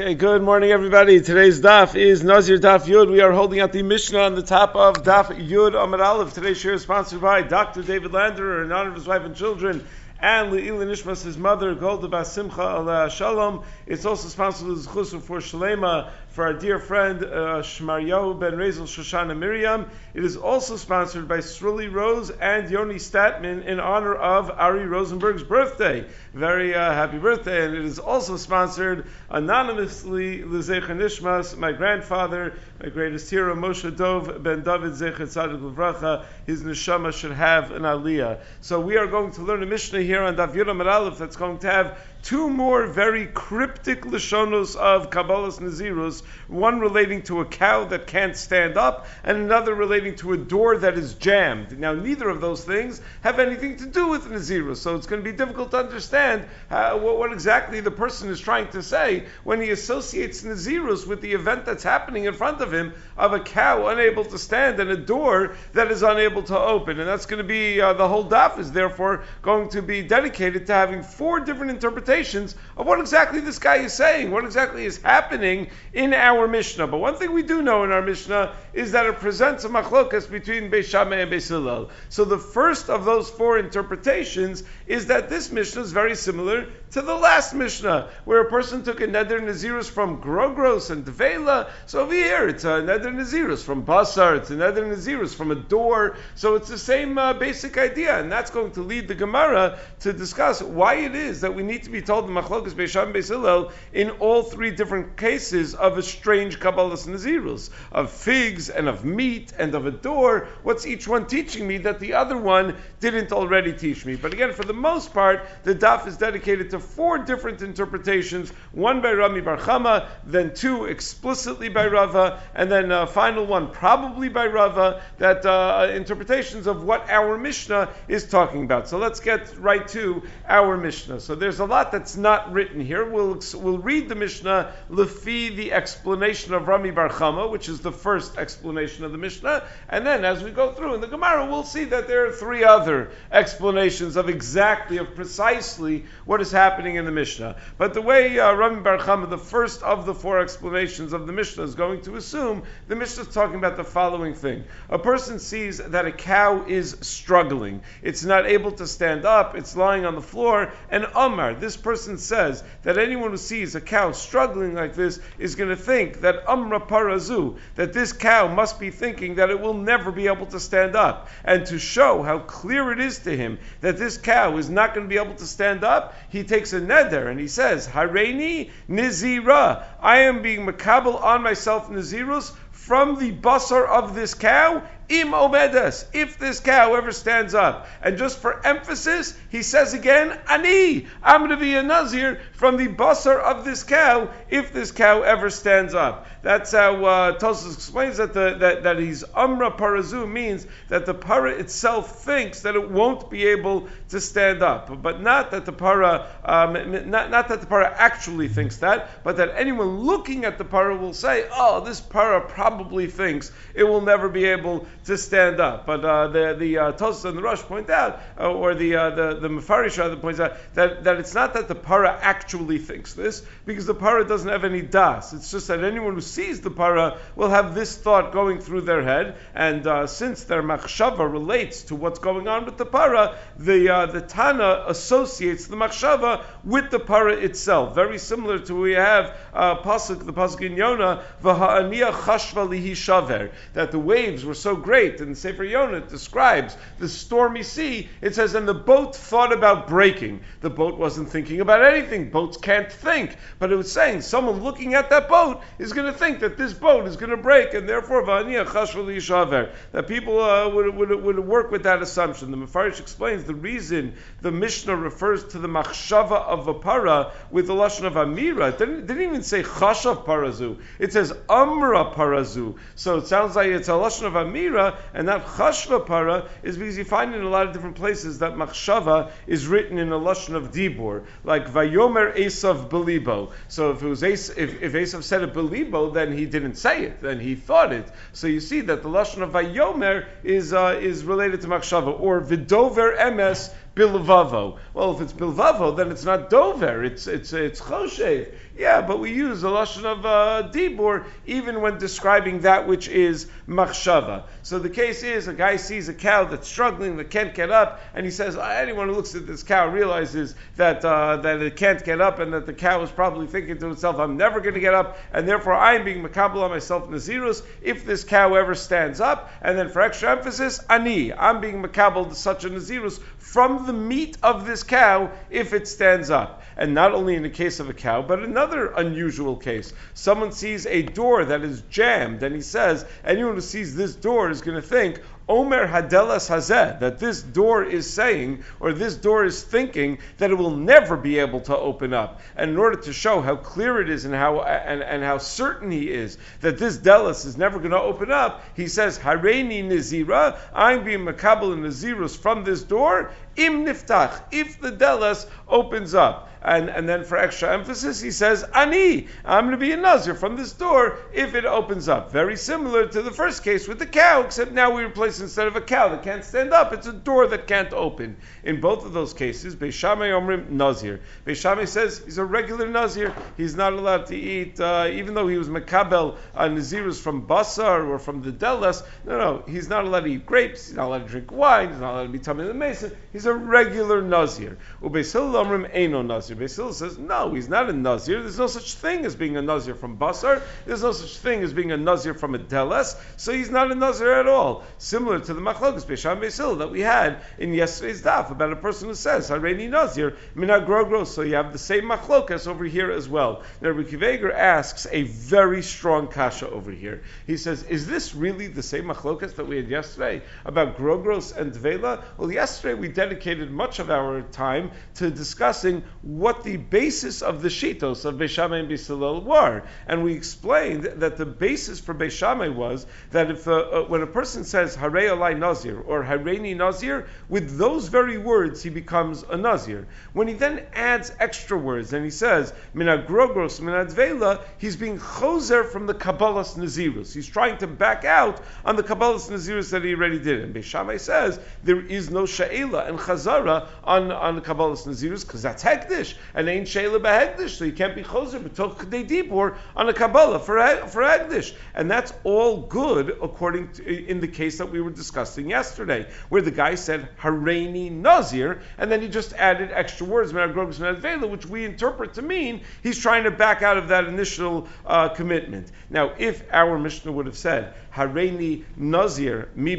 Okay, good morning, everybody. Today's daf is Nazir Daf Yud. We are holding out the Mishnah on the top of Daf Yud Amud Aleph. Today's share is sponsored by Dr. David Landerer in honor of his wife and children and Le'ila Nishmas, his mother, Golda Bas Simcha Allah Shalom. It's also sponsored with Chusu for Shalema for our dear friend uh, Shmaryahu Ben Rezel Shoshana Miriam. It is also sponsored by Sruli Rose and Yoni Statman in honor of Ari Rosenberg's birthday. Very uh, happy birthday. And it is also sponsored anonymously Lezecha Nishmas, my grandfather, my greatest hero, Moshe Dov Ben David Zecher Tzadik Levracha. His neshama should have an aliyah. So we are going to learn a Mishnah here on Dav Yudam Aleph that's going to have two more very cryptic lashonos of Kabbalah's Nazirus, one relating to a cow that can't stand up, and another relating to a door that is jammed. Now, neither of those things have anything to do with Nazirus, so it's going to be difficult to understand what, what, exactly the person is trying to say when he associates Nazirus with the event that's happening in front of him of a cow unable to stand and a door that is unable to open. And that's going to be, uh, the whole daf is therefore going to be dedicated to having four different interpretations of what exactly this guy is saying, what exactly is happening in our Mishnah. But one thing we do know in our Mishnah is that it presents a machlokas between Beis and Beis. So the first of those four interpretations is that this Mishnah is very similar to the last Mishnah, where a person took a neder nazirus from grogros and tvela. So over here, it's a neder nazirus from basar, it's a neder nazirus from a door. So it's the same uh, basic idea, and that's going to lead the Gemara to discuss why it is that we need to be told the machlokas beisham beisilel in all three different cases of a strange kabbalas nazirus of figs and of meat and of a door. What's each one teaching me that the other one didn't already teach me? But again, for the most part, the daf is dedicated to four different interpretations, one by Rami Bar Chama, then two explicitly by Rava, and then a final one probably by Rava, that uh, interpretations of what our Mishnah is talking about. So let's get right to our Mishnah. So there's a lot that's not written here. We'll, we'll read the Mishnah lefi the explanation of Rami Bar Chama, which is the first explanation of the Mishnah, and then as we go through in the Gemara, we'll see that there are three other explanations of exactly, of precisely what is happening happening in the Mishnah. But the way uh, Rami Bar the first of the four explanations of the Mishnah, is going to assume, the Mishnah is talking about the following thing. A person sees that a cow is struggling. It's not able to stand up, it's lying on the floor, and Amar, this person says that anyone who sees a cow struggling like this is going to think that Amra Parazu, that this cow must be thinking that it will never be able to stand up. And to show how clear it is to him that this cow is not going to be able to stand up, he takes makes a neder and he says, Hareini Nizira, I am being makabel on myself Nizirus from the basar of this cow Im omedes, if this cow ever stands up. And just for emphasis, he says again, Ani, I'm going to be a Nazir from the basar of this cow, if this cow ever stands up. That's how uh, Tosus explains that, the, that, that he's Amra Parazu means that the para itself thinks that it won't be able to stand up. But not that the para, um, not, not that the para actually thinks that, but that anyone looking at the para will say, oh, this para probably thinks it will never be able to stand up. But uh, the the uh, and the Rosh point out, uh, or the uh, the the Mefarish points out that, that it's not that the para actually thinks this, because the para doesn't have any das. It's just that anyone who sees the para will have this thought going through their head, and uh, since their machshava relates to what's going on with the para, the uh, the Tana associates the machshava with the para itself. Very similar to we have uh, pasuk the pasuk in Yonah, v'ha'aniya chashva lihi shaver, that the waves were so great, and Sefer Yonah describes the stormy sea. It says, and the boat thought about breaking. The boat wasn't thinking about anything. Boats can't think, but it was saying someone looking at that boat is going to think that this boat is going to break, and therefore that people uh, would, would, would work with that assumption. The Mefarish explains the reason the Mishnah refers to the machshava of a with the lashon of amira. It didn't, didn't even say chashav parazu. It says amra parazu. So it sounds like it's a lashon of amira and not chashva para is because you find in a lot of different places that machshava is written in a lashon of dibur, like vayomer esav belibo. So if it was if, if Esav said it belibo, then he didn't say it, then he thought it. So you see that the lashon of vayomer is uh, is related to machshava or vidover emes bilvavo. Well, if it's bilvavo, then it's not dover. It's it's it's choshev. Yeah, but we use the lashon of uh, dibur even when describing that which is machshava. So the case is a guy sees a cow that's struggling, that can't get up, and he says, anyone who looks at this cow realizes that uh, that it can't get up, and that the cow is probably thinking to itself, I'm never going to get up, and therefore I'm being makabel on myself nazirus if this cow ever stands up. And then for extra emphasis, ani, I'm being makabel such a nazirus from the meat of this cow if it stands up. And not only in the case of a cow, but another unusual case. Someone sees a door that is jammed, and he says, anyone who sees this door is going to think, Omer Hadelas Hazeh, that this door is saying, or this door is thinking, that it will never be able to open up. And in order to show how clear it is and how, and, and how certain he is that this Delas is never going to open up, he says, Hareini Nizira, I'm being Makabal and Nazirus from this door, im niftach, if the Delas opens up. And, and then for extra emphasis, he says, Ani, I'm going to be a Nazir from this door if it opens up. Very similar to the first case with the cow, except now we replace instead of a cow that can't stand up, it's a door that can't open. In both of those cases, Beishamay Omrim Nazir. Beishamay says he's a regular Nazir. He's not allowed to eat, uh, even though he was Makabel uh, Nazirus from Basar or from the Delas. No, no, he's not allowed to eat grapes. He's not allowed to drink wine. He's not allowed to be tummy the mason. He's a regular Nazir. Ubeisil Omrim Eino Nazir. Beisil says, no, he's not a Nazir. There's no such thing as being a Nazir from Basar. There's no such thing as being a Nazir from a Delas. So he's not a Nazir at all. Similar to the Machlokas Beisham Beisil that we had in yesterday's daf about a person who says, Hareini Nazir, Minagrogro. So you have the same Machlokas over here as well. Now, Rabbi asks a very strong kasha over here. He says, is this really the same Machlokas that we had yesterday about Grogros and Dvela? Well, yesterday we dedicated much of our time to discussing what the basis of the Shitos of Beishamay and Bisalel were. And we explained that the basis for Beishamay was that if uh, uh, when a person says Harei Alai Nazir or Hareini Nazir, with those very words he becomes a Nazir. When he then adds extra words and he says Mina Grogros, Mina Dvela, he's being choser from the Kabbalah's Nazirus. He's trying to back out on the Kabbalah's Nazirus that he already did. And Beishamay says there is no Sha'ela and Chazara on, on Kabbalah's Nazirus because that's Hekdish and ain't Sha'ela Behekdish, so you can't be choser b'tok Kedei Dibur on a Kabbalah for, for Hekdish. And that's all good according to, in the case that we were discussing yesterday, where the guy said Hareini Nazir, and then he just added extra words, which we interpret to mean he's trying to back out of that initial uh, commitment. Now, if our Mishnah would have said Hareini Nazir mi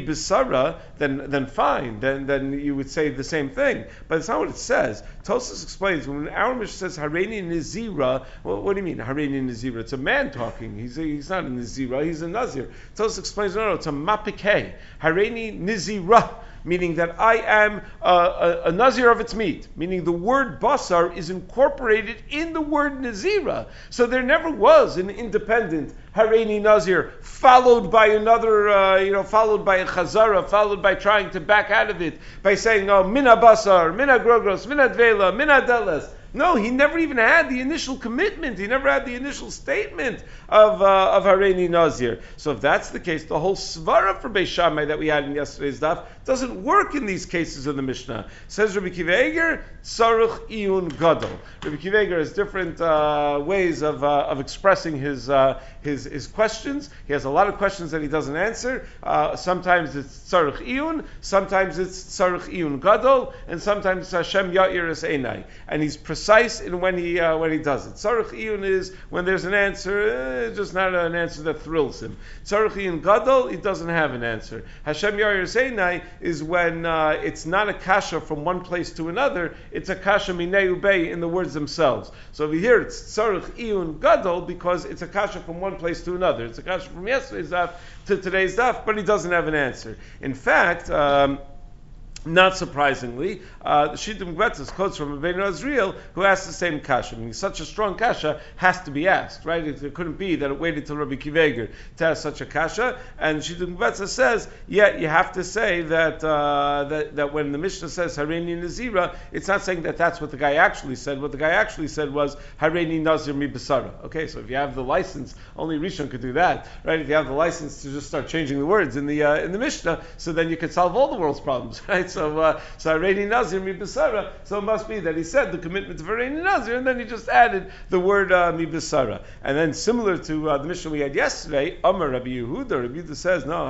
then then fine, then then you would say the same thing. But it's not what it says. Tosus explains when our Mishnah says Hareini Nazira, well, what do you mean Hareini Nazira? It's a man talking. He's a, he's not a Nazira. He's a Nazir. Tosus explains no, no, it's a mapike. Hareini Nazira meaning that I am a, a, a, nazir of its meat, meaning the word basar is incorporated in the word nazira. So there never was an independent Hareini Nazir, followed by another, uh, you know, followed by a Chazara, followed by trying to back out of it by saying, oh, Mina Basar, Mina Grogros, Mina Dvela, Mina Deles. No, he never even had the initial commitment. He never had the initial statement of uh, of Hareini Nazir. So if that's the case, the whole svara for Beis Shammai that we had in yesterday's daf doesn't work in these cases of the Mishnah. Says Rabbi Akiva Eiger, Saruch Iyun Gadol. Rabbi Akiva Eiger has different uh, ways of, uh, of expressing his, uh, his his questions. He has a lot of questions that he doesn't answer. Uh, sometimes it's Saruch Iyun, sometimes it's Saruch Iyun Gadol, and sometimes it's Hashem Yair Es Einai. And he's precise in when he uh, when he does it. Tzarech iyun is when there's an answer, uh, just not an answer that thrills him. Tzarech iyun gadol, he doesn't have an answer. Hashem Yair Seinai is when uh, it's not a kasha from one place to another, it's a kasha minei ubei in the words themselves. So over here it's tzarech iyun gadol because it's a kasha from one place to another. It's a kasha from yesterday's daf to today's daf, but he doesn't have an answer. In fact. Um, not surprisingly, uh, the Shitah Mekubetzes quotes from Rabbeinu Azriel, who asked the same kasha. I mean, such a strong kasha has to be asked, right? It, it couldn't be that it waited till Rabbi Akiva Eiger to ask such a kasha. And Shitah Mekubetzes says, yeah, you have to say that, uh, that, that when the Mishnah says Hareini Nazira, it's not saying that that's what the guy actually said. What the guy actually said was Hareini Nazir mi Basara. Okay, so if you have the license, only Rishon could do that, right? If you have the license to just start changing the words in the uh, in the Mishnah, so then you could solve all the world's problems, right? So, uh, so Hareni Nazir Mibisara. So it must be that he said the commitment of Hareni Nazir, and then he just added the word uh, Mibisara. And then similar to uh, the Mishnah we had yesterday, Amar Rabbi Yehuda, Rabbi Yehuda says, no.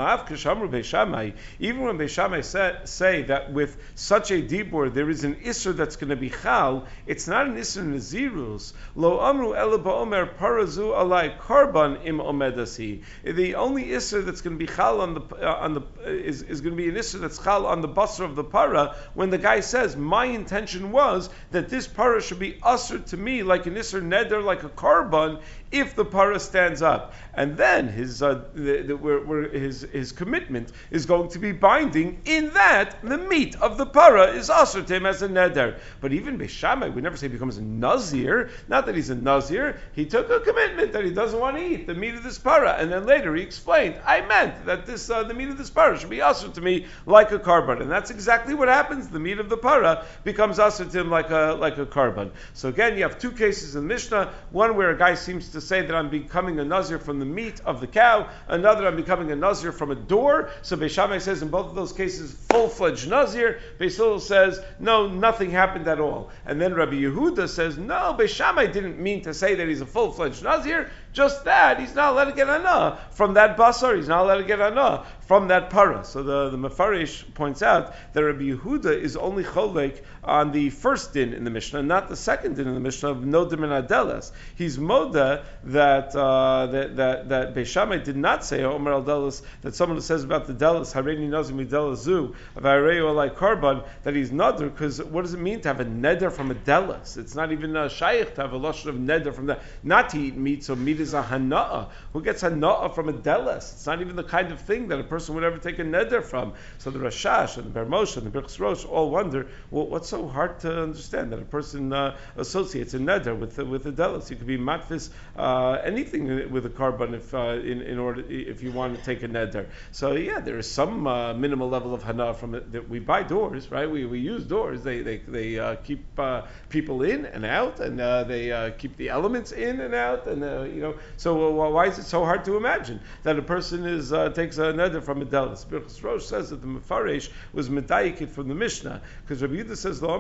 Even when Beishamai say, say that with such a dibur there is an isser that's going to be chal, it's not an isser nazirus. Lo amru ba'omer parazu alai karban im omedasi. The only isser that's going to be chal on the uh, on the uh, is, is going to be an isser that's chal on the basra of the para when the guy says my intention was that this para should be ushered to me like an isser neder like a karban if the para stands up, and then his uh, the, the, his his commitment is going to be binding. In that, the meat of the para is also to him as a neder. But even Beishamai, we never say he becomes a nazir. Not that he's a nazir. He took a commitment that he doesn't want to eat the meat of this para, and then later he explained, I meant that this uh, the meat of this para should be also to me like a karban, and that's exactly what happens. The meat of the para becomes also to him like a like a karban. So again, you have two cases in Mishnah. One where a guy seems to say that I'm becoming a nazir from the meat of the cow. Another, I'm becoming a nazir from a door. So Beishamai says in both of those cases, full-fledged nazir. Beisil says, no, nothing happened at all. And then Rabbi Yehuda says, no, Beishamai didn't mean to say that he's a full-fledged nazir. Just that he's not allowed to get anah from that basar. He's not allowed to get anah from that para. So the, the Mefarish points out that Rabbi Yehuda is only cholek on the first din in the Mishnah, not the second din in the Mishnah of Nodim and Adelas. He's moda that uh, that that, that Beishamai did not say Omer al Delas that someone who says about the Delas Hareni Nazim Zu of Areu Alai Karban that he's neder because what does it mean to have a neder from a Delas? It's not even a shaykh to have a lashon of neder from that. Not to eat meat, so meat is a hanaa. Who gets hanaa from a Delas? It's not even the kind of thing that a person would ever take a neder from. So the Rashash and the Bermoshe and the Birchs Rosh all wonder, well, what's so hard to understand that a person uh, associates a neder with with the delis? You could be matfis uh, anything with a korban if uh, in, in order if you want to take a neder. So yeah, there is some uh, minimal level of hana from it that we buy doors, right? We, we use doors. They they, they uh, keep uh, people in and out, and they keep the elements in and out, and you know. So why is it so hard to imagine that a person is takes a neder from a delis? Birchus Rosh says that the Mefarish was medayikit from the Mishnah because Rabbi Yehuda says lo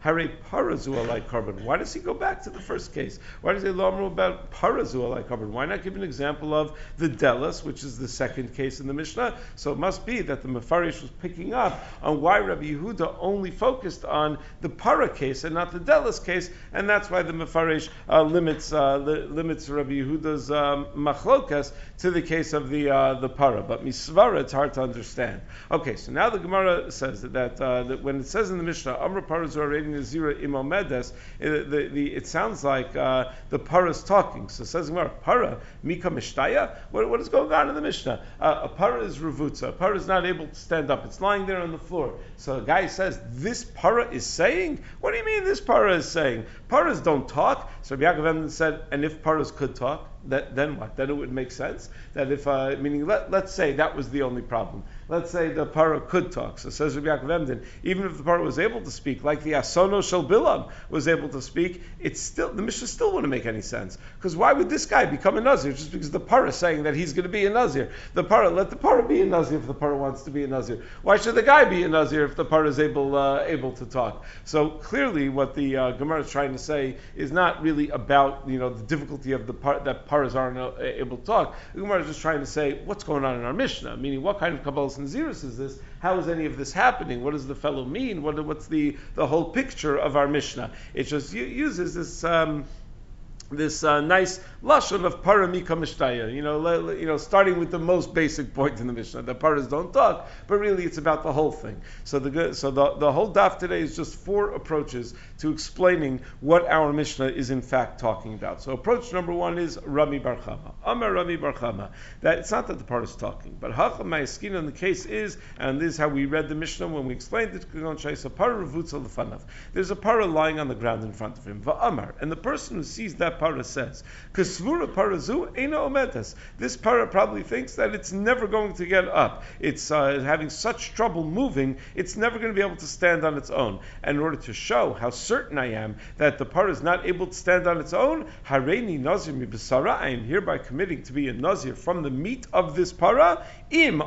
hare parazu alai korban. Why does he go back to the first case? Why does he about parazu alai korban? Why not give an example of the delis, which is the second case in the Mishnah? So it must be that the Mefarish was picking up on why Rabbi Yehuda only focused on the para case and not the delis case, and that's why the Mefarish uh, limits uh, li- limits Rabbi Yehuda's um, machlokas to the case of the uh, the para. But misvara, it's hard to understand. Okay, so now the Gemara says that, uh, that when it says in the Mishnah, Amra Parazu reading the Zira Imomedes, it, the, the, it sounds like uh, the Para is talking. So says Gemara, Para, Mika Mishtaya? What, what is going on in the Mishnah? Uh, a Para is Ravutza. A Para is not able to stand up. It's lying there on the floor. So a guy says, This Para is saying? What do you mean this Para is saying? Paras don't talk. So Rabbi Yaakov said, and if Paras could talk, that, then what? Then it would make sense that if, uh, meaning, let, let's say that was the only problem let's say the para could talk. So says Rabbi Yaakov Emden, even if the para was able to speak, like the Asono Shel Bilam was able to speak, it's still the Mishnah still wouldn't make any sense. Because why would this guy become a Nazir just because the para is saying that he's going to be a Nazir? The para, let the para be a Nazir if the para wants to be a Nazir. Why should the guy be a Nazir if the para is able uh, able to talk? So clearly, what the uh, Gemara is trying to say is not really about you know the difficulty of the par- that paras aren't uh, able to talk. The Gemara is just trying to say what's going on in our Mishnah, meaning what kind of Kabbalah Nazirus is this? How is any of this happening? What does the fellow mean? What, what's the, the whole picture of our Mishnah? It just uses this. Um, this uh, nice lashon of paramika mishtaya. You know, le, you know, starting with the most basic point in the Mishnah. The paras don't talk, but really it's about the whole thing. So the so the, the whole daf today is just four approaches to explaining what our Mishnah is in fact talking about. So approach number one is Rami Barchama. Amar Rami Barchama. That it's not that the part is talking, but Hacham in the case is, and this is how we read the Mishnah when we explained it. There's a para lying on the ground in front of him. Va'amar, and the person who sees that that para says. Kasvura parazu ena ometas. This para probably thinks that it's never going to get up. It's uh, having such trouble moving, it's never going to be able to stand on its own. And in order to show how certain I am that the para is not able to stand on its own, hareini nazir mi I am hereby committing to be a nazir from the meat of this para, im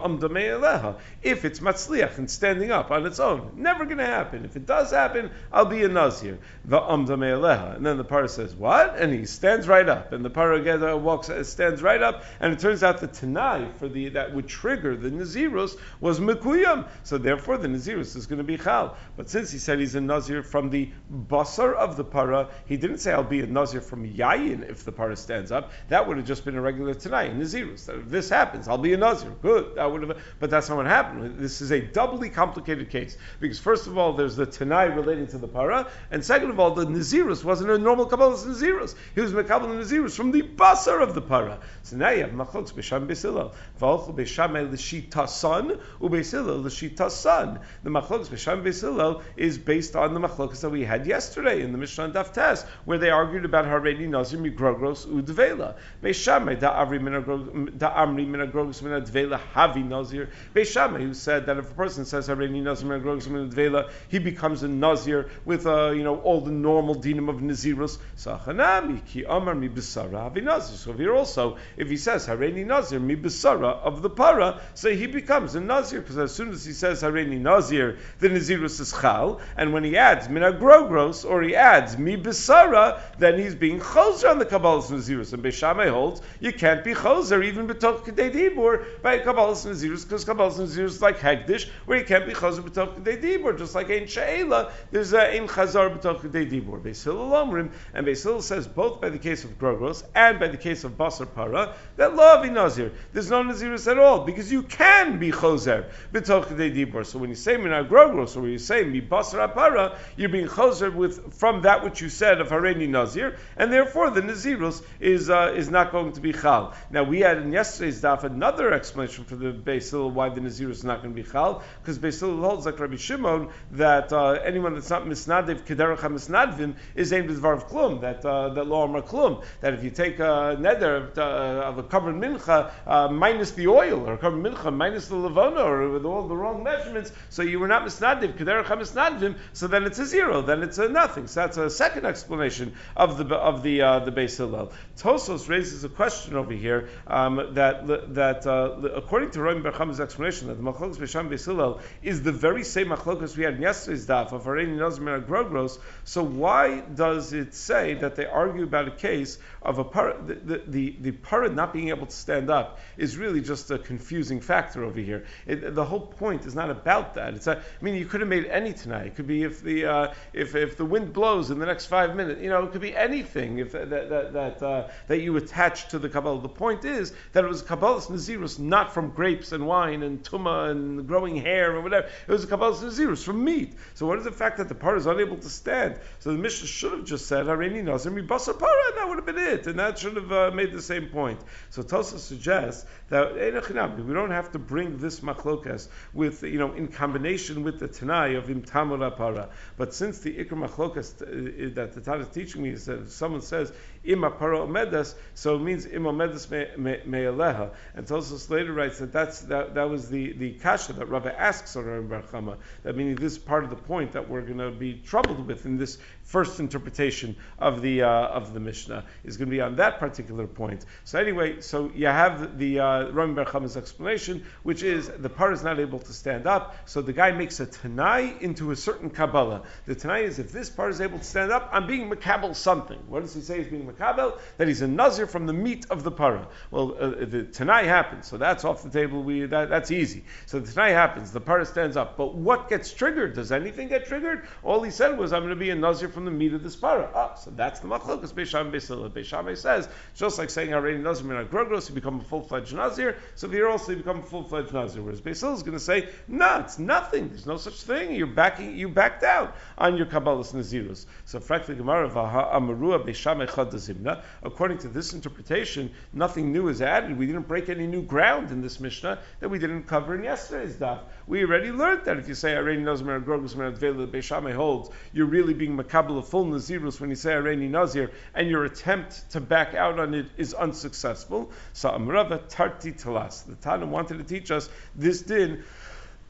if it's matzliach and standing up on its own. Never going to happen. If it does happen, I'll be a nazir. The amdamei And then the para says, what? And he stands right up. And the para walks, uh, stands right up. And it turns out the tanai for the, that would trigger the nazirus was mekuyam. So therefore the nazirus is going to be chal. But since he said he's a nazir from the basar of the para, he didn't say I'll be a nazir from yayin if the para stands up. That would have just been a regular tanai, nazirus. If this happens, I'll be a nazir. Good. That would have, but that's not what happened. This is a doubly complicated case because first of all, there's the tanai relating to the para, and second of all, the nazirus wasn't a normal kabbalah nazirus. He was mekabel nazirus from the basar of the para. So now you have machloks b'sham b'silal, v'alchu b'shamay l'shita son, u'b'silal l'shita son. The machloks b'sham b'silal is based on the machlokas that we had yesterday in the Mishnah Daf Tes, where they argued about haredi nazir migrogros udvela. B'shamay da'amri minagrogos minadvela havi nazir. B'shamay who said that if a person says haredi nazir he becomes a nazir with uh, you know all the normal dinim of nazirus. Sachanami ki amar mi b'sara havi nazir. So here also, if he says haredi nazir mi b'sara of the para, so he becomes a nazir because as soon as he says haredi nazir, the nazirus is chal, and when he adds minagrogros or he adds mi b'sara, then he's being choser on the kabbalah's nazirus. And Beishamay holds you can't be choser even b'tok kedei dibur by kabbalah's nazirus because kabbalah's nazirus is like hegdish where you can't be choser b'tok kedei dibur just like ein she'ela there's a ein chazar b'tok kedei dibur. Beis Hillel and Beis says both by the case of grogros and by the case of basar para that love nazir there's no nazirus at all because you can be choser b'tok kedei dibur. So when you say mina grogros or when you say mi basar para you're being choser with from that which you said of hareni nazir and therefore the nazirus is uh, is not going to be chal. Now we had in yesterday's daf another explanation for the Basil why the nazirus is not going to be chal? Because Basil holds like Rabbi Shimon that uh, anyone that's not misnadiv kederach misnadvim is aimed with varv klum that uh, that lo amar klum. That if you take a neder uh, of a covered mincha uh, minus the oil or covered mincha minus the levona or with all the wrong measurements so you were not misnadiv kederach misnadvim so then it's a zero then it's a nothing. So that's a second explanation of the of the uh, the Hillel. Tosos raises a question over here um, that that uh, according to Rami Bar Chama's explanation that the Machlokas Besham Beis is the very same Machlokas we had in yesterday's daf of Areni Nazmir Grogros. So why does it say that they argue about a case of a par- the, the, the, the para not being able to stand up is really just a confusing factor over here. It, the whole point is not about that. It's a, I mean, you could have made any tanai. It could be if the uh, if, if the wind blows in the next five minutes. You know, it could be anything if that that that, uh, that you attach to the Kabbalah. The point is that it was Kabbalah's Nazirus not from grapes and wine and tuma and growing hair or whatever. It was a Kabbalah's Nazirus from meat. So what is the fact that the para is unable to stand? So the Mishnah should have just said Harini Nazir mi basar para, and that would have been it, and that should have uh, made the same point. So Tosa suggests that we don't have to bring this machlokas with you know in combination with the Tanai of imtamura para. But since the ikr machlokas uh, that the Tana is teaching me is that if someone says ima para omedas, so it means ima omedas me'aleha. And Tosos later writes that that's, that, that was the, the kasha that Rabbi asks on Rami Barchama, that meaning this is part of the point that we're going to be troubled with in this first interpretation of the, uh, of the Mishnah is going to be on that particular point. So anyway, so you have the uh, Rami Barchama's explanation, which is the part is not able to stand up, so the guy makes a Tanai into a certain Kabbalah. The Tanai is if this part is able to stand up, I'm being Makabal something. What does he say he's being Makabel, that he's a Nazir from the meat of the para. Well, uh, the Tanai happens, so that's off the table. We that, That's easy. So the Tanai happens, the para stands up. But what gets triggered? Does anything get triggered? All he said was, I'm going to be a Nazir from the meat of the para. Ah, so that's the Machlokas Beisham Beisil. Says, just like saying already Nazir Min Grogros, you become a full fledged Nazir, so here also you become a full fledged Nazir. Whereas Beisil is going to say, no, it's nothing. There's no such thing. You're backing, you backed out on your Kabbalah's Nazirus. So, frankly, Gemara, Vaha Amarua Beishamay Chad according to this interpretation, nothing new is added. We didn't break any new ground in this Mishnah that we didn't cover in yesterday's daf. We already learned that if you say Arein knows Grogus Beishamay holds, you're really being makabel of full nazirus when you say areni nazir, and your attempt to back out on it is unsuccessful. So amrava tarti talas. The Tana wanted to teach us this din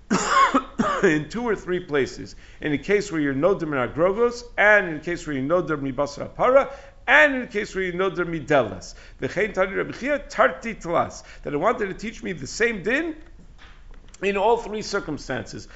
in two or three places. In a case where you're noder min agrogos, and in a case where you're noder basra para, and in a case where you know der midelas. The chein tani tarti tlas. That I wanted to teach me the same din in all three circumstances.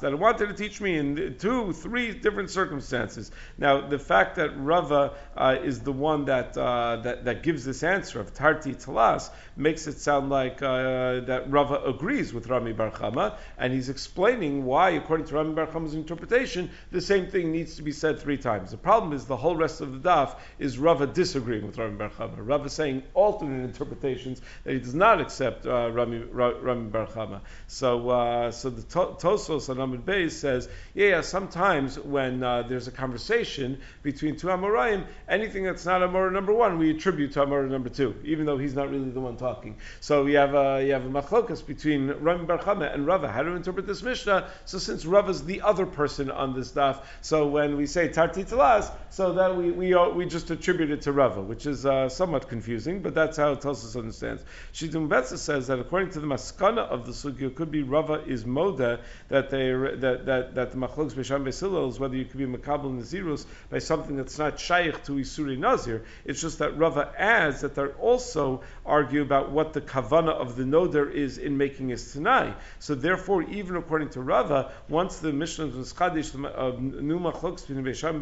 That wanted to teach me in two, three different circumstances. Now, the fact that Rava uh, is the one that, uh, that that gives this answer of tarti tlas makes it sound like uh, that Rava agrees with Rami Bar Chama, and he's explaining why, according to Rami Bar Chama's interpretation, the same thing needs to be said three times. The problem is the whole rest of the daf is Rava disagreeing with Rami Bar Chama. Rava saying alternate interpretations that he does not accept uh, Rami, Rami Bar Chama. So, uh, so the to- Tosos on Amud Beis says, yeah, yeah, sometimes when uh, there's a conversation between two Amoraim, anything that's not Amora number one, we attribute to Amora number two, even though he's not really the one talking. So you have a, you have a machlokas between Rami Bar Chama and Rava. How to interpret this Mishnah? So since Rava's the other person on this daf, so when we say Tarti Talaz, so that we, we, we just attribute it to Rava, which is uh, somewhat confusing, but that's how Tosos understands. Betza says that according to the maskana of the sugya, it could be Rava is moda that they that that that the machlokes b'sham besilil is whether you could be makabel nazirus by something that's not shaykh to isuri nazir. It's just that Rava adds that they also argue about what the kavana of the noder is in making his tanai. So therefore, even according to Rava, once the Mishnah was chadish of uh, new machlokes between b'sham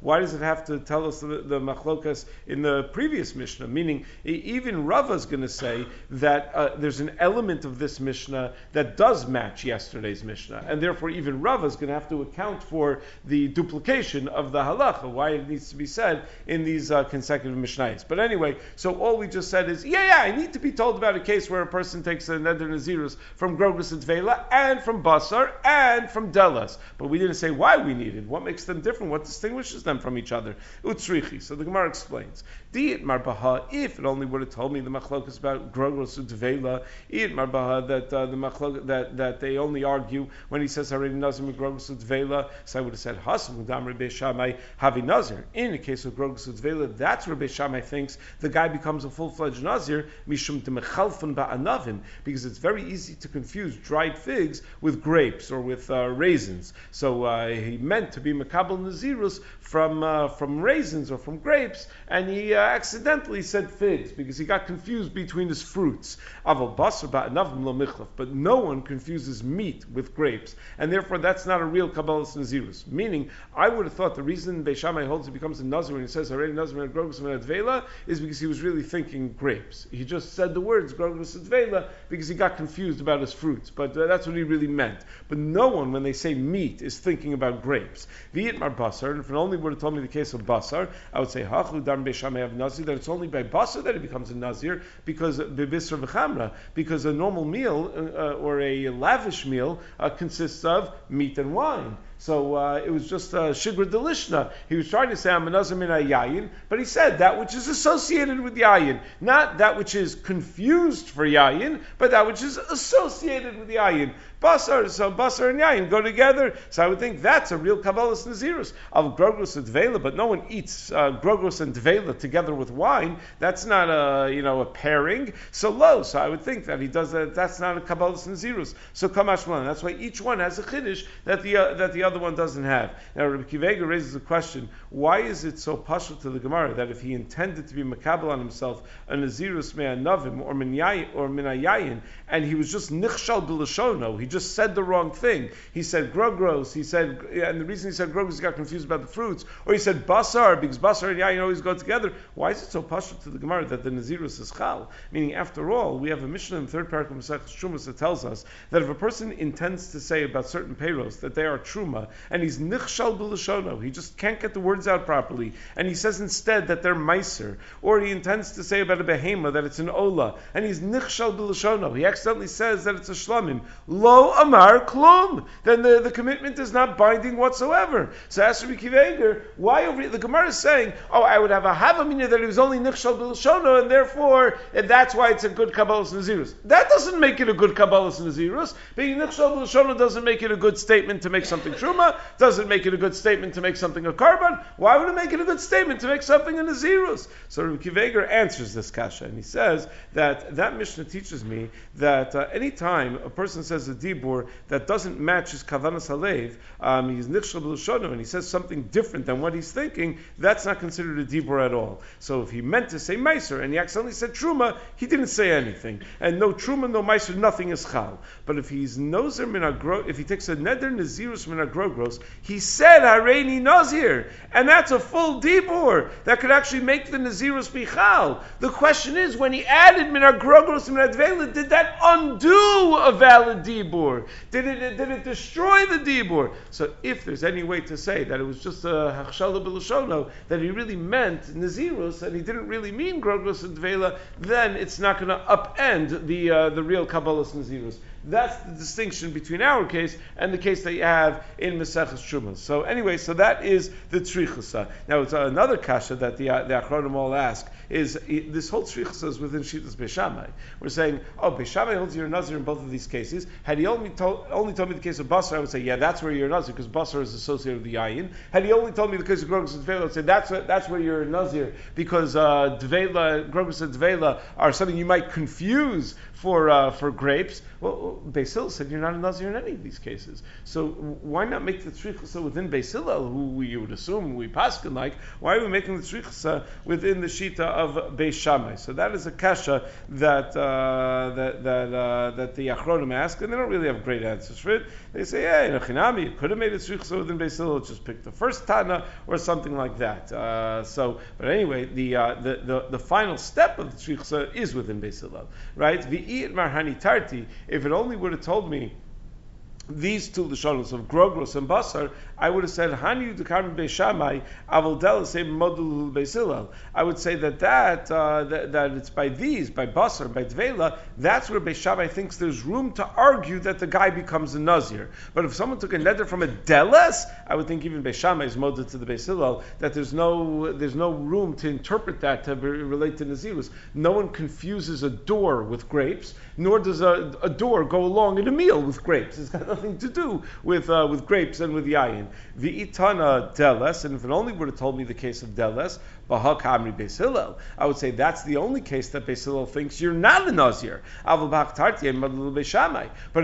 why does it have to tell us the, the machlokas in the previous Mishnah? Meaning, even Rava is going to say that uh, there's an element of this Mishnah that does match yesterday's Mishnah, and therefore even Rava is going to have to account for the duplication of the halacha, why it needs to be said in these uh, consecutive Mishnahs. But anyway, so all we just said is, yeah, yeah, I need to be told about a case where a person takes a neder nazirus from Grogus and Tvela, and from Basar, and from Delas. But we didn't say why we needed. What makes them different? What distinguishes them from each other? Utsrichi. So the Gemara explains. Diet marbaha, if it only would have told me the machlokas about Grogus and Tvela, it marbaha that uh, the machlok that, that they only argue when he says already nazir grogus vela. So I would have said hasam udam Rabbi Shammai havi nazir. In the case of grogus vela, that's Rabbi Shammai thinks the guy becomes a full fledged nazir mishum because it's very easy to confuse dried figs with grapes or with uh, raisins. So uh, he meant to be makabel nazirus from uh, from raisins or from grapes, and he uh, accidentally said figs because he got confused between his fruits. But no one confuses meat with grapes, and therefore that's not a real Kabbalah's Nazirus. Meaning, I would have thought the reason Beishamai holds he becomes a Nazir when he says already Nazir and Grogus and Advela is because he was really thinking grapes. He just said the words Grogus and Advela because he got confused about his fruits, but uh, that's what he really meant. But no one, when they say meat, is thinking about grapes. V'yit mar basar, and if it only would have told me the case of basar, I would say hachu dar Beishamai of Nazir that it's only by basar that he becomes a Nazir because bebisra v'chamra because a normal meal uh, or a lavish meal uh, consists of meat and wine. So uh, it was just uh, shigra delishna. He was trying to say I'm another min yayin, but he said that which is associated with yayin, not that which is confused for yayin, but that which is associated with yayin. Basar, so basar and yayin go together. So I would think that's a real kabbalas nazirus of grogos and dvela, but no one eats uh, grogos and dvela together with wine. That's not a you know a pairing. So low. So I would think that he does that. That's not a kabbalas nazirus. So kamashmalan. That's why each one has a chiddush that the uh, that the other one doesn't have. Now Rabbi Akiva Eiger raises a question: Why is it so pashut to the Gemara that if he intended to be makabel on himself a nazirus me'anavim or minyayin or minayayin, and he was just nichshal b'lashono, he just said the wrong thing. He said grogros. He said, and the reason he said grogros, he got confused about the fruits, or he said basar because basar and yayin always go together. Why is it so pashut to the Gemara that the nazirus is chal? Meaning, after all, we have a Mishnah in the third paragraph of Masechus Trumas that tells us that if a person intends to say about certain payros that they are truma, and he's nichshal b'lashono. He just can't get the words out properly, and he says instead that they're meiser, or he intends to say about a behema that it's an ola, and he's nichshal b'lashono. He accidentally says that it's a shlamim. Lo amar klum. Then the, the commitment is not binding whatsoever. So as for Kiveger, why over the Gemara is saying, oh, I would have a havamina that he was only nichshal b'lashono, and therefore and that's why it's a good kabbalas nazirus. That doesn't make it a good kabbalas nazirus. Being nichshal b'lashono doesn't make it a good statement to make something truma, doesn't make it a good statement to make something a korban. Why would it make it a good statement to make something a nazirus? So Rabbi Akiva Eiger answers this kasha, and he says that that Mishnah teaches me that uh, any time a person says a dibur that doesn't match his kavanas halev, um, he's nichshal b'lushono, and he says something different than what he's thinking, that's not considered a dibur at all. So if he meant to say meiser and he accidentally said truma, he didn't say anything, and no truma, no meiser, nothing is chal. But if he's nozer min if he takes a neder nazirus min agrogros, he said hareini nazir, and that's a full dibur that could actually make the nazirus be chal. The question is, when he added min agrogros min advela, did that undo a valid dibur? Did it did it destroy the dibur? So if there's any way to say that it was just a hachshala b'lashono that he really meant nazirus and he didn't really mean grogros and dvela, then it's not going to upend the uh, the real kabbalah's nazirus. That's the distinction between our case and the case that you have in Maseches Shumas. So anyway, so that is the tzrichasa. Now it's another kasha that the, uh, the Achronim all ask is this whole tzrichasa is within Shitas Beishamai. We're saying, oh, Beishamai holds your Nazir in both of these cases. Had he only told, only told me the case of Basar, I would say, yeah, that's where you're Nazir, because Basar is associated with the yayin. Had he only told me the case of Grogus and Dvela, I would say, that's, that's where you're Nazir, because uh, Dvela, Grogus and Dvela are something you might confuse for, uh, for grapes. Well, Basil said you're not a Nazir in any of these cases. So why not make the tzrichasa within Basil, who we would assume we paskin like? Why are we making the tzrichasa within the shita of Beis Shammai? So that is a kasha that uh, that that uh, that the Achronim ask, and they don't really have great answers for it. They say, yeah, in a chinami, you could have made a tzrichasa within Basil, just pick the first Tana or something like that. Uh, so, but anyway, the, uh, the, the the final step of the tzrichasa is within Basil, right? V'it marhani tarti. If it only would have told me these two lashonos of grogros and basar, I would have said Hani Dukarmi Beishamai Avaldel same modul Beisilal. I would say that that, uh, that, that it's by these, by basar, by dvela, that's where Beishamai thinks there's room to argue that the guy becomes a nazir. But if someone took a neder from a deles, I would think even Beishamai is modul to the Beisilal that there's no there's no room to interpret that to relate to nazirus. No one confuses a door with grapes, nor does a, a door go along in a meal with grapes. It's got nothing to do with uh, with grapes and with yayin. V'itana deles, and if it only would have told me the case of deles, I would say that's the only case that Beis Hillel thinks you're not a Nazir. But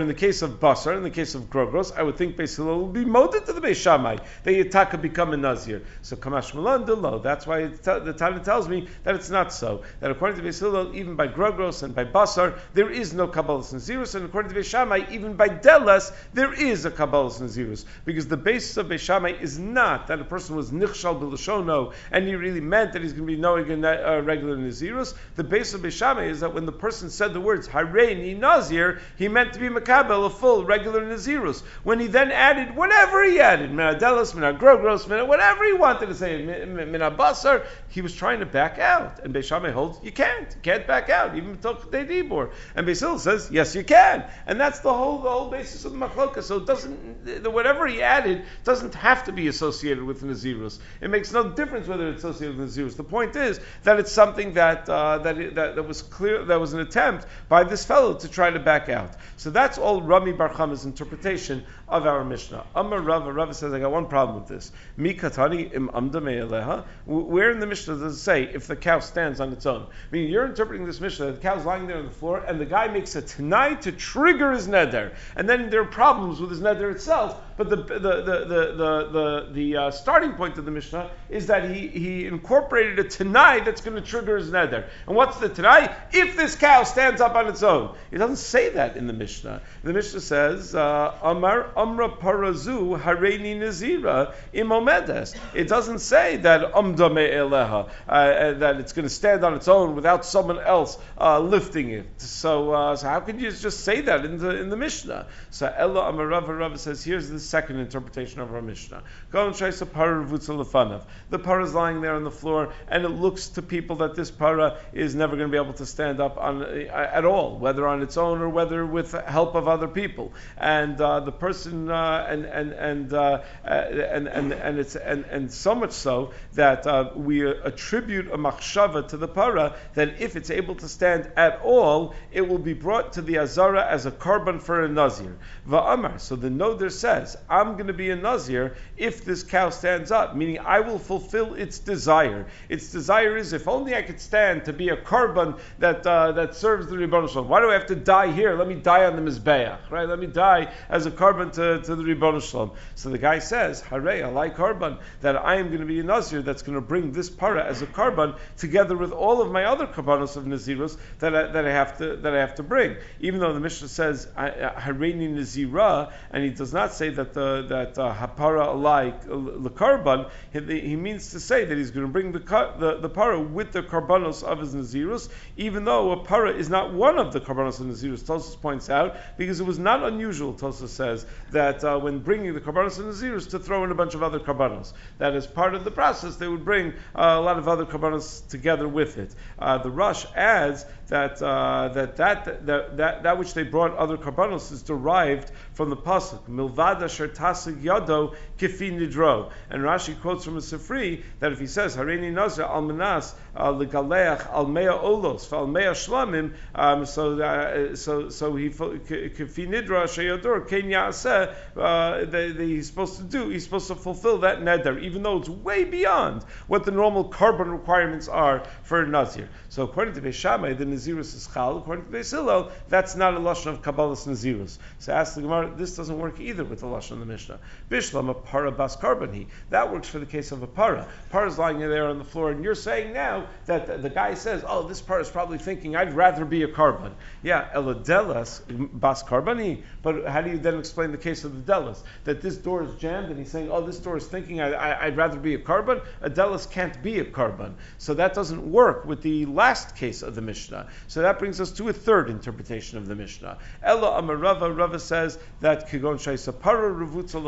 in the case of Basar, in the case of Grogros, I would think Beis Hillel will be molded to the Beis Shammai. That Yitaka become a Nazir. So Kamash Malan. That's why the Tana tells me that it's not so. That according to Beis Hillel, even by Grogros and by Basar, there is no Kabbalah Nazirus, and according to Beis Shammai, even by Delas, there is a Kabbalah Nazirus. Because the basis of Beis Shammai is not that a person was Nichshal Bilashono and he really meant that he's going to be knowing a uh, regular Nazirus. The base of Bishame is that when the person said the words Hareini Nazir, he meant to be Makabel, a full regular Nazirus. When he then added whatever he added, Minadelos, Minagrogros, whatever he wanted to say, Minabasar, he was trying to back out. And Bishame holds, you can't. You can't back out, even Tokhtei Dibor. And Basil says, yes, you can. And that's the whole the whole basis of the Machloka. So it doesn't, whatever he added doesn't have to be associated with Nazirus. It makes no difference whether it's associated with The point is that it's something that, uh, that, that, that, was clear, that was an attempt by this fellow to try to back out. So that's all Rami Bar interpretation of our Mishnah. Amar Rava, Rava says, I got one problem with this. Mi katani im amda Where in the Mishnah does it say if the cow stands on its own? I mean, you're interpreting this Mishnah, the cow's lying there on the floor, and the guy makes a tanai to trigger his neder. And then there are problems with his neder itself, but the, the, the, the, the, the, uh, starting point of the Mishnah is that he, he incorporated a tanai that's going to trigger his neder. And what's the tanai? If this cow stands up on its own. It doesn't say that in the Mishnah. The Mishnah says, uh, Amar Amra Parazu Hareini Nazira Imomedes. It doesn't say that Amda Me'eleha, uh, uh, that it's going to stand on its own without someone else uh, lifting it. So, uh, so how can you just say that in the, in the Mishnah? So Ella Amar Rava says, here's the second interpretation of our Mishnah. The para is lying there on the floor, and it looks to people that this para is never going to be able to stand up on uh, at all, whether on its own or whether with help of other people. And uh, the person, uh, and and and, uh, uh, and and and it's and, and so much so that uh, we attribute a machshava to the para that if it's able to stand at all, it will be brought to the azara as a korban for a nazir. Va'amar. So the noder says I'm going to be a Nazir if this cow stands up, meaning I will fulfill its desire. Its desire is if only I could stand to be a korban that uh, that serves the Ribbon Shalom. Why do I have to die here? Let me die on the Mizbeach, right? Let me die as a korban to, to the Ribbon Shalom. So the guy says, Hare, I like korban, that I am going to be a Nazir that's going to bring this para as a korban together with all of my other korbanos of Naziros that I, that I have to that I have to bring. Even though the Mishnah says Hareini Nazira, and he does not say that the that uh, hapara alike the korban, he, he, means to say that he's going to bring the the, the para with the korbanos of his Nazirus, even though a para is not one of the korbanos of Nazirus. Tosus points out because it was not unusual. Tosus says that uh, when bringing the korbanos of Nazirus to throw in a bunch of other korbanos, that as part of the process they would bring uh, a lot of other korbanos together with it. Uh, the Rush adds that, uh, that, that, that, that, that which they brought other karbanos is derived from the pasuk milvada shertasig yado kifi nidro. And Rashi quotes from a Sifri that if he says harini nazar al manas legaleach al mea olos al mea shlamim, um, so that, so so he kifi nidra ken yaseh that he's supposed to do. He's supposed to fulfill that neder, even though it's way beyond what the normal korban requirements are for a nazir. So according to Beishamai, the Nazirus is Chal. According to Beis that's not a Lashon of Kabbalah's Nazirus. So ask the Gemara, this doesn't work either with the Lashon of the Mishnah. Bishlam, a para bas karbani. That works for the case of a para. Para's lying there on the floor, and you're saying now that the, the guy says, oh, this part is probably thinking, I'd rather be a korban. Yeah, eladelas bas karbani. But how do you then explain the case of the delas? That this door is jammed, and he's saying, oh, this door is thinking, I, would rather be a korban. A delas can't be a korban. So that doesn't work with the last case of the Mishnah. So that brings us to a third interpretation of the Mishnah. Ella Amarava, Rava says that Kigon Shaisa Para Revutza.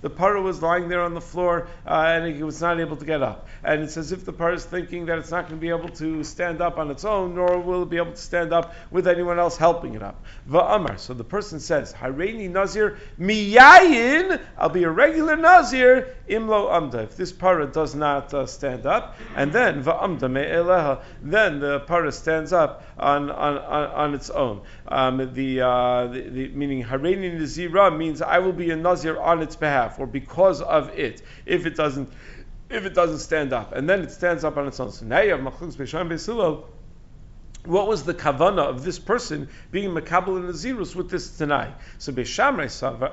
The Para was lying there on the floor uh, and he was not able to get up. And it's as if the Para is thinking that it's not going to be able to stand up on its own, nor will it be able to stand up with anyone else helping it up. Va'amar. So the person says, Hareini Nazir miyayin, I'll be a regular Nazir, imlo amda. If this Para does not uh, stand up, and then va'amda me'eleha, then the Para stands up on, on, on, its own. Um, the, uh, the, the, meaning Hareini Nazira means I will be a Nazir on its behalf or because of it. If it doesn't, if it doesn't stand up, and then it stands up on its own. So now you have Machlus Beisham Beisilo what was the kavana of this person being makabel in Nazirus with this Tanai? So Beishamai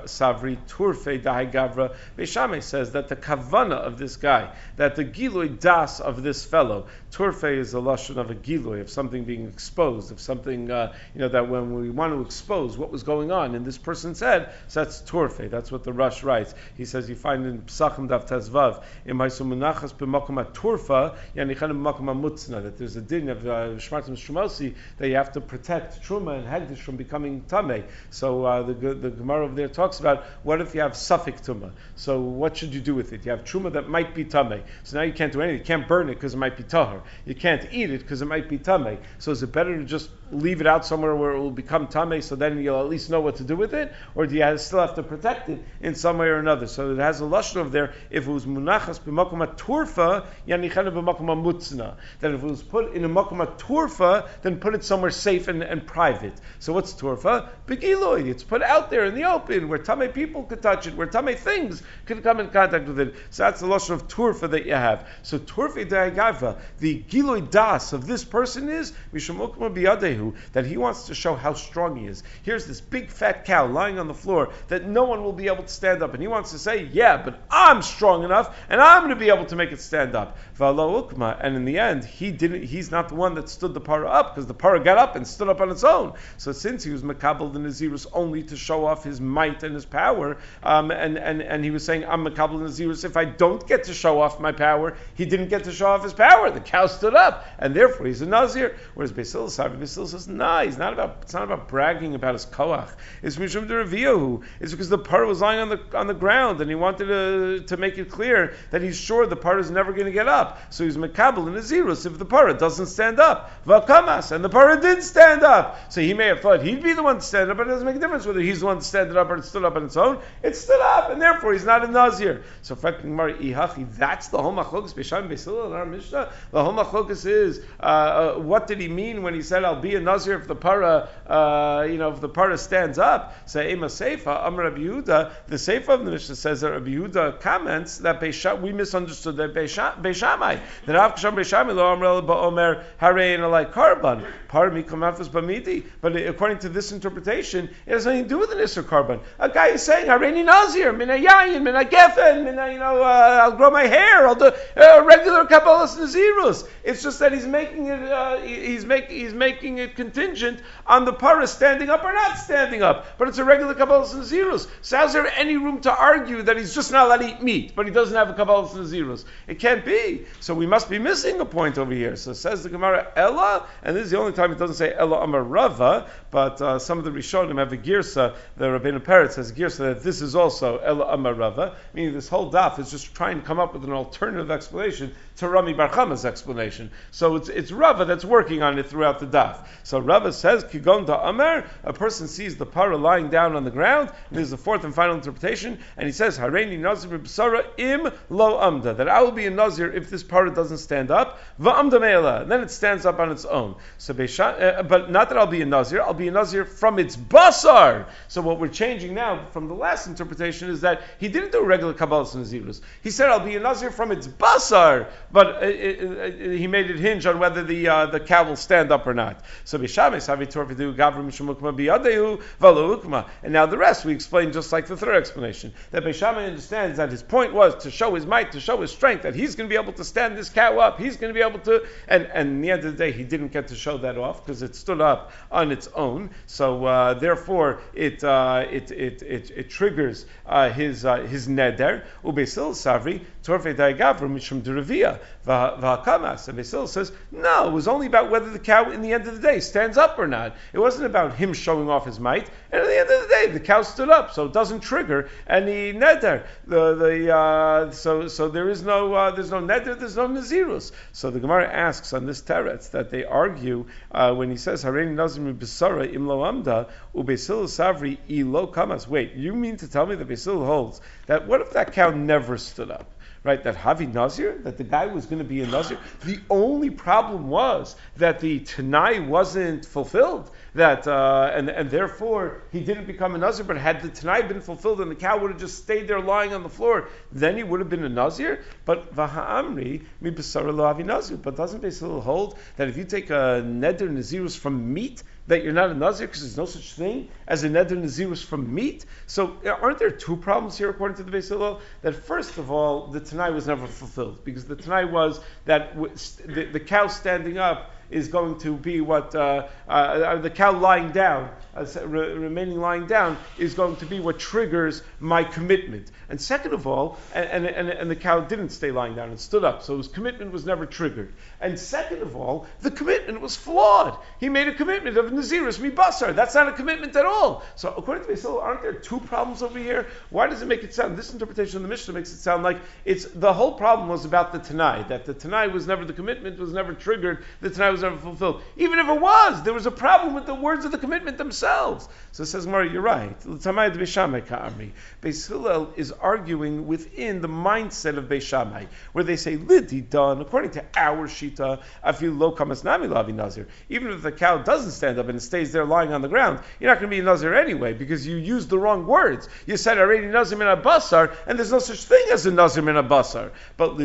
Savri Turfe Dahai Gavra, Beishamai says that the kavana of this guy, that the Giloi Das of this fellow, Turfe is a lashon of a Giloi, of something being exposed, of something, uh, you know, that when we want to expose what was going on in this person's head, so that's Turfe. That's what the Rosh writes. He says you find in Psachim Dav Tezvav, in Maisu Munachas B'makom Turfa, Yanichan B'makom Mutzna, that there's a din of uh, Shmartim Shmosi that you have to protect Truma and Hegdish from becoming Tameh. So uh, the, the Gemara over there talks about what if you have Safek Tumah? So what should you do with it? You have Truma that might be Tameh. So now you can't do anything. You can't burn it because it might be Tahar. You can't eat it because it might be Tameh. So is it better to just leave it out somewhere where it will become Tameh so then you'll at least know what to do with it? Or do you still have to protect it in some way or another? So it has a Lashon over there. If it was Munachas b'makom turfa, yanichana b'makom mutzna. That if it was put in a makom turfa, then put it somewhere safe and, and private. So what's turfa? Begiloi. It's put out there in the open where tame people could touch it, where tame things could come in contact with it. So that's the lashon of turfa that you have. So turfa da'agava, the giloi das of this person is that he wants to show how strong he is. Here's this big fat cow lying on the floor that no one will be able to stand up, and he wants to say, "Yeah, but I'm strong enough, and I'm going to be able to make it stand up." And in the end, he didn't. He's not the one that stood the para up because the para got up and stood up on its own. So since he was makabel the Nazirus only to show off his might and his power, um, and, and, and he was saying, I'm makabel the Nazirus, if I don't get to show off my power, he didn't get to show off his power. The cow stood up, and therefore he's a Nazir. Whereas Basil Basil says, nah, he's not about, it's not about bragging about his koach. It's Mishum. It's because the par was lying on the, on the ground, and he wanted to, to make it clear that he's sure the par is never going to get up. So he's makabel in Nazirus if the par doesn't stand up. Vakamas, and the para did stand up. So he may have thought he'd be the one to stand up, but it doesn't make a difference whether he's the one to stand up or it stood up on its own. It stood up, and therefore he's not a Nazir. So that's the whole machlokas Besham Besil in our Mishnah. Whole machlokas is uh, uh, what did he mean when he said I'll be a Nazir if the para, uh, you know, if the para stands up? Say Ema Seifa, Amr Rabbi Yehuda. The Seifa of the Mishnah says that Rabbi Yehuda comments that Beisha, we misunderstood that Beishamai that Avkasham Beishamai lo Amr Ba'omer Harein Alai Karban. Me kamafas bamidi. But according to this interpretation, it has nothing to do with an Isser Karban. A guy is saying Hareini Nazir, Mina Yayin, Mina Geffen, Mina, you know, uh, I'll grow my hair, I'll do uh, regular Kabbalah's Nazirus. It's just that he's making it, uh, he's, make, he's making it contingent on the para standing up or not standing up. But it's a regular Kabbalah's zeros. So how's there any room to argue that he's just not allowed to eat meat, but he doesn't have a Kabbalah's zeros? It can't be. So we must be missing a point over here. So says the Gemara, Ella, and this is the only time it doesn't say Ella Amar Rava, but uh, some of the Rishonim have a girsa, the Rabbeinu Peretz has a girsa that this is also Ella Amar Rava, meaning this whole daf is just trying to come up with an alternative explanation to Rami Barchama's explanation. So it's, it's Rava that's working on it throughout the daf. So Rava says, Kigon da Amar, a person sees the para lying down on the ground, this is the fourth and final interpretation, and he says, Hareini Nazir B'Sara im lo amda, that I will be a Nazir if this para doesn't stand up, va'amda me'ela, and then it stands up on its own. So uh, but not that I'll be a Nazir, I'll be a Nazir from its basar. So what we're changing now from the last interpretation is that he didn't do regular Kabbalah Nazirus. He said, I'll be a Nazir from its basar, but it, it, it, he made it hinge on whether the uh, the cow will stand up or not. So Bishames Havitor Gavrim Shemukma Biyadeu Valo And now the rest we explain just like the third explanation. That Beishamai understands that his point was to show his might, to show his strength, that he's going to be able to stand this cow up. He's going to be able to, and, and in the end of the day, he didn't get to show that off because it stood up on its own. So uh, therefore, it, uh, it, it, it, it, triggers uh, his, uh, his neder. Ubesil Savri, Torfe Daigavra Mishum Derevia, Vakamas. And Basil says, no, it was only about whether the cow, in the end of the day, stands up or not. It wasn't about him showing off his might. And at the end of the day, the cow stood up, so it doesn't trigger any neder. The, the, uh, so, so there is no, uh, there's no neder, there's no nazirus. So the Gemara asks on this teretz that they argue uh, when he says, Harein nazim besara imlo amda, ubesil savri ilo kamas. Wait, you mean to tell me that Basil holds that what if that cow never stood up? Right? That Havi Nazir, that the guy was going to be a Nazir. The only problem was that the Tanai wasn't fulfilled, that uh, and and therefore he didn't become a Nazir. But had the Tanai been fulfilled and the cow would have just stayed there lying on the floor, then he would have been a Nazir. But Vaha'amri mi Havi Nazir. But doesn't Basil hold that if you take a Neder Nazirus from meat, that you're not a Nazir because there's no such thing as a Neder Nazirus from meat. So aren't there two problems here according to the Hillel? That first of all, the Tanai was never fulfilled because the Tanai was that the, the cow standing up is going to be what uh, uh, the cow lying down, uh, re- remaining lying down, is going to be what triggers my commitment. And second of all, and, and, and the cow didn't stay lying down and stood up, so his commitment was never triggered. And second of all, the commitment was flawed. He made a commitment of Naziris Mibasar. That's not a commitment at all. So according to Basil, aren't there two problems over here? Why does it make it sound, this interpretation of the Mishnah makes it sound like it's the whole problem was about the Tanai, that the Tanai was never, the commitment was never triggered, the Tanai was never fulfilled. Even if it was, there was a problem with the words of the commitment themselves. So it says, Mari, you're right. Beis Hillel is arguing within the mindset of Beis Shammai, where they say, Lidi done, according to our Shita, nazir. Even if the cow doesn't stand up and stays there lying on the ground, you're not going to be a nazir anyway, because you used the wrong words. You said already nazir min basar, and there's no such thing as a nazir min basar. But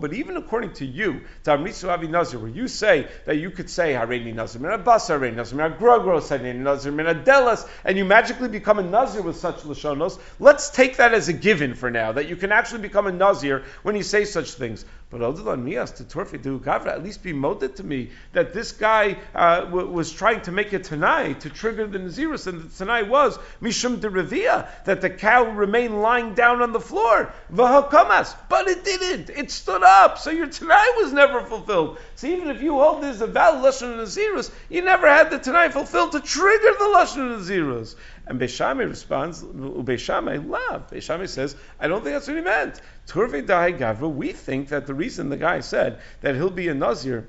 but even according to you, tamritzu avi nazir, where you say that you could say hareini nazir min basar, hareini nazir min grogros, hareini nazir min delas, and you magically become a nazir with such lashonos, let's take that as a given for now, that you can actually become a nazir when you say such things. But Odalan Mias to Torfidu Gavra, at least be moted to me that this guy uh, w- was trying to make a Tanai to trigger the Nazirus, and the Tanai was Mishum de Revia, that the cow remained lying down on the floor. Vahakamas. But it didn't. It stood up. So your Tanai was never fulfilled. So even if you hold this a valid Lashon Nazirus, you never had the Tanai fulfilled to trigger the Lashon Nazirus. And Beishamai responds, Beishamai, love. Beishamai says, I don't think that's what he meant. Turve Dahai Gavra, we think that the reason the guy said that he'll be a Nazir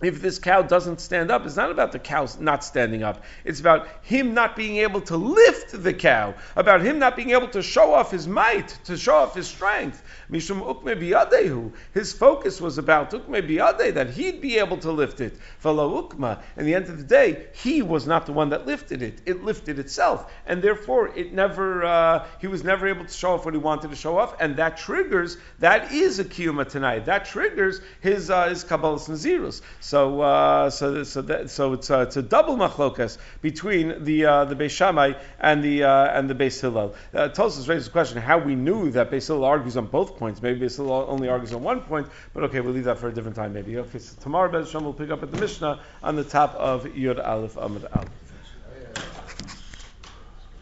if this cow doesn't stand up, it's not about the cow not standing up. It's about him not being able to lift the cow, about him not being able to show off his might, to show off his strength. Mishum ukme biyadehu. His focus was about ukme biyade, that he'd be able to lift it. Falo ukma. In the end of the day, he was not the one that lifted it. It lifted itself. And therefore, it never, uh, he was never able to show off what he wanted to show off. And that triggers, that is a kiyuma tonight. That triggers his, uh, his Kabbalah's Nazirus. So, uh, so, so, that, so it's, uh, it's a double machlokas between the uh, the Beis Shammai and the uh, and the Beis Hillel. Uh, raises the question how we knew that Beis Hillel argues on both points. Maybe Hillel only argues on one point, but okay, we'll leave that for a different time. Maybe okay. So tomorrow Beis Shammai will pick up at the Mishnah on the top of Yud Aleph Amud Aleph.